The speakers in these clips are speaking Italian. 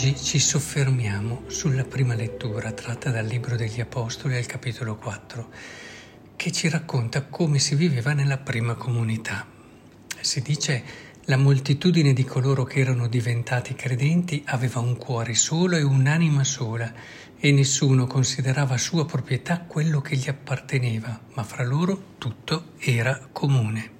Oggi ci soffermiamo sulla prima lettura tratta dal Libro degli Apostoli al capitolo 4, che ci racconta come si viveva nella prima comunità. Si dice la moltitudine di coloro che erano diventati credenti aveva un cuore solo e un'anima sola e nessuno considerava sua proprietà quello che gli apparteneva, ma fra loro tutto era comune.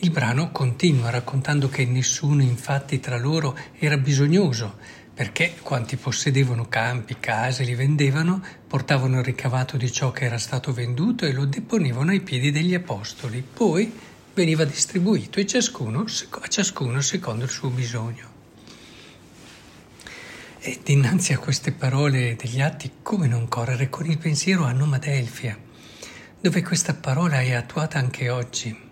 Il brano continua raccontando che nessuno infatti tra loro era bisognoso, perché quanti possedevano campi, case, li vendevano, portavano il ricavato di ciò che era stato venduto e lo deponevano ai piedi degli apostoli. Poi veniva distribuito a ciascuno secondo il suo bisogno. E dinanzi a queste parole degli atti, come non correre con il pensiero a Noma Delfia, dove questa parola è attuata anche oggi.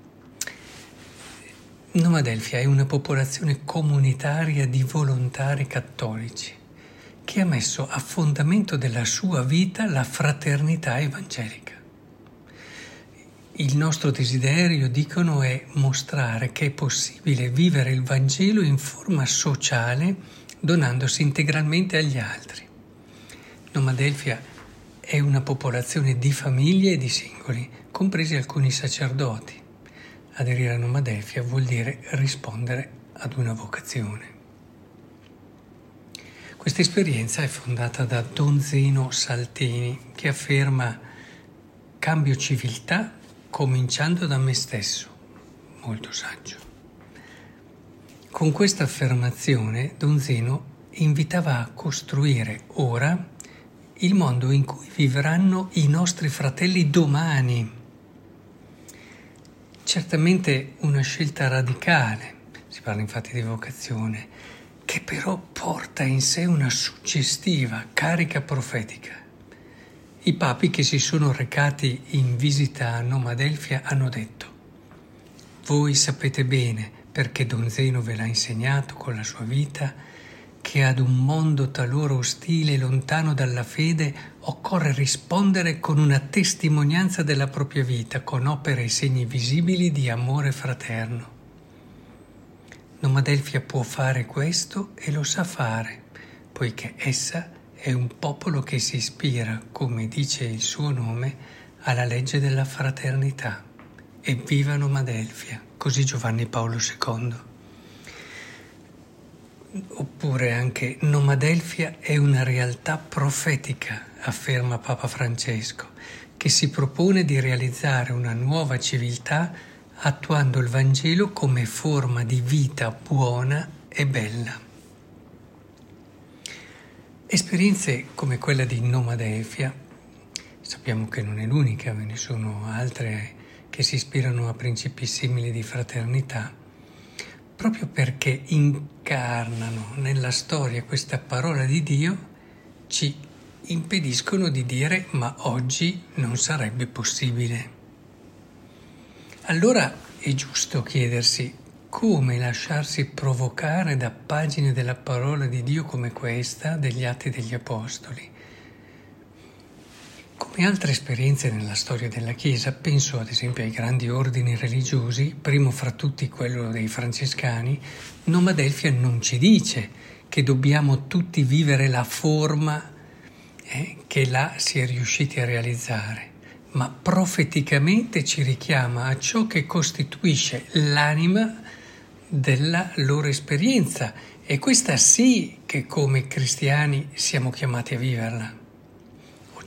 Noma Delfia è una popolazione comunitaria di volontari cattolici che ha messo a fondamento della sua vita la fraternità evangelica. Il nostro desiderio, dicono, è mostrare che è possibile vivere il Vangelo in forma sociale donandosi integralmente agli altri. Noma Delfia è una popolazione di famiglie e di singoli, compresi alcuni sacerdoti Aderire a Nomadelfia vuol dire rispondere ad una vocazione. Questa esperienza è fondata da Don Zeno Saltini che afferma cambio civiltà cominciando da me stesso, molto saggio. Con questa affermazione Don Zeno invitava a costruire ora il mondo in cui vivranno i nostri fratelli domani Certamente una scelta radicale, si parla infatti di vocazione, che però porta in sé una suggestiva carica profetica. I papi che si sono recati in visita a Noma Delfia hanno detto, voi sapete bene, perché Don Zeno ve l'ha insegnato con la sua vita, che ad un mondo talora ostile e lontano dalla fede occorre rispondere con una testimonianza della propria vita, con opere e segni visibili di amore fraterno. Nomadelfia può fare questo e lo sa fare, poiché essa è un popolo che si ispira, come dice il suo nome, alla legge della fraternità. E viva Nomadelfia, così Giovanni Paolo II. Oppure anche Nomadelfia è una realtà profetica, afferma Papa Francesco, che si propone di realizzare una nuova civiltà attuando il Vangelo come forma di vita buona e bella. Esperienze come quella di Nomadelfia, sappiamo che non è l'unica, ve ne sono altre che si ispirano a principi simili di fraternità, proprio perché incarnano nella storia questa parola di Dio, ci impediscono di dire ma oggi non sarebbe possibile. Allora è giusto chiedersi come lasciarsi provocare da pagine della parola di Dio come questa degli Atti degli Apostoli come altre esperienze nella storia della Chiesa, penso ad esempio ai grandi ordini religiosi, primo fra tutti quello dei francescani, Nomadelfia non ci dice che dobbiamo tutti vivere la forma eh, che là si è riusciti a realizzare, ma profeticamente ci richiama a ciò che costituisce l'anima della loro esperienza. E questa sì che come cristiani siamo chiamati a viverla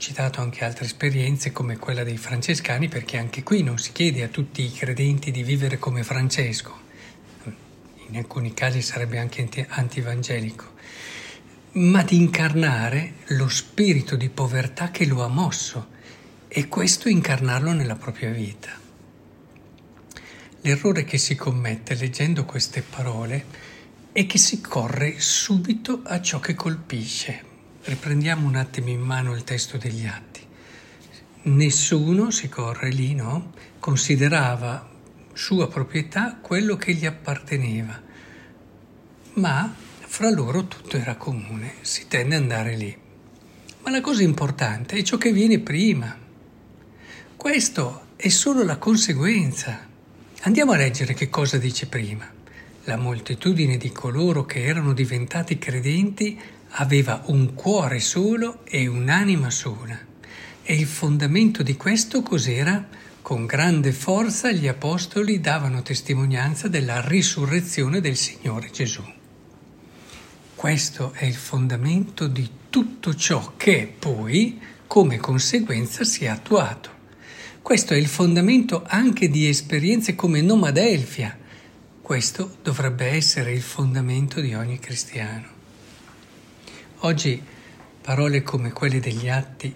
citato anche altre esperienze come quella dei francescani perché anche qui non si chiede a tutti i credenti di vivere come Francesco, in alcuni casi sarebbe anche antivangelico, ma di incarnare lo spirito di povertà che lo ha mosso e questo incarnarlo nella propria vita. L'errore che si commette leggendo queste parole è che si corre subito a ciò che colpisce, Riprendiamo un attimo in mano il testo degli atti. Nessuno, si corre lì, no? Considerava sua proprietà quello che gli apparteneva, ma fra loro tutto era comune, si tende ad andare lì. Ma la cosa importante è ciò che viene prima. Questo è solo la conseguenza. Andiamo a leggere che cosa dice prima. la moltitudine di coloro che erano diventati credenti aveva un cuore solo e un'anima sola. E il fondamento di questo cos'era? Con grande forza gli apostoli davano testimonianza della risurrezione del Signore Gesù. Questo è il fondamento di tutto ciò che poi, come conseguenza, si è attuato. Questo è il fondamento anche di esperienze come Nomadelfia. Questo dovrebbe essere il fondamento di ogni cristiano. Oggi parole come quelle degli atti,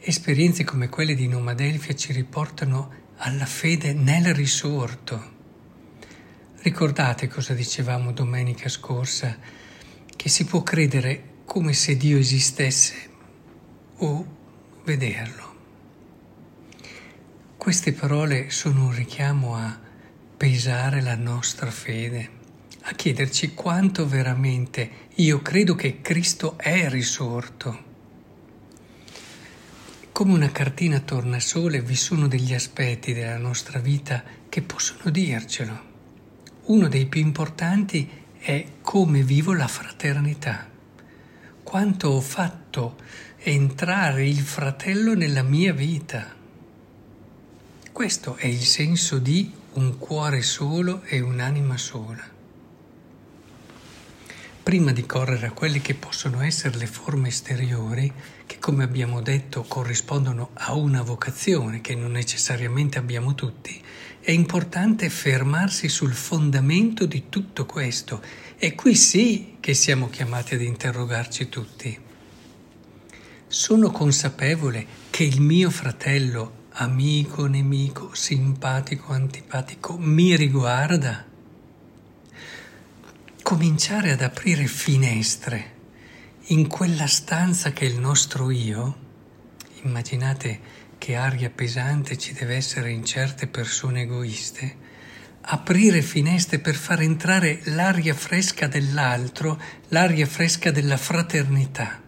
esperienze come quelle di Nomadelfia ci riportano alla fede nel risorto. Ricordate cosa dicevamo domenica scorsa? Che si può credere come se Dio esistesse o vederlo. Queste parole sono un richiamo a pesare la nostra fede a chiederci quanto veramente io credo che Cristo è risorto. Come una cartina tornasole vi sono degli aspetti della nostra vita che possono dircelo. Uno dei più importanti è come vivo la fraternità. Quanto ho fatto entrare il fratello nella mia vita. Questo è il senso di un cuore solo e un'anima sola prima di correre a quelle che possono essere le forme esteriori, che come abbiamo detto corrispondono a una vocazione che non necessariamente abbiamo tutti, è importante fermarsi sul fondamento di tutto questo e qui sì che siamo chiamati ad interrogarci tutti. Sono consapevole che il mio fratello, amico, nemico, simpatico, antipatico, mi riguarda? Cominciare ad aprire finestre in quella stanza che è il nostro io, immaginate che aria pesante ci deve essere in certe persone egoiste, aprire finestre per far entrare l'aria fresca dell'altro, l'aria fresca della fraternità.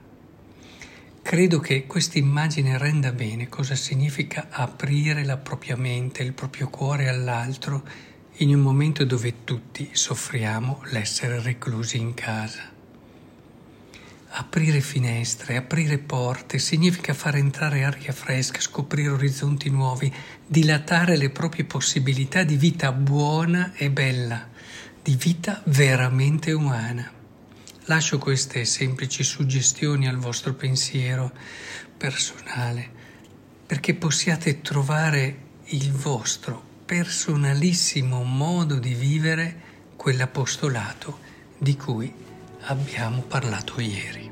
Credo che questa immagine renda bene cosa significa aprire la propria mente, il proprio cuore all'altro in un momento dove tutti soffriamo l'essere reclusi in casa. Aprire finestre, aprire porte significa far entrare aria fresca, scoprire orizzonti nuovi, dilatare le proprie possibilità di vita buona e bella, di vita veramente umana. Lascio queste semplici suggestioni al vostro pensiero personale perché possiate trovare il vostro personalissimo modo di vivere quell'apostolato di cui abbiamo parlato ieri.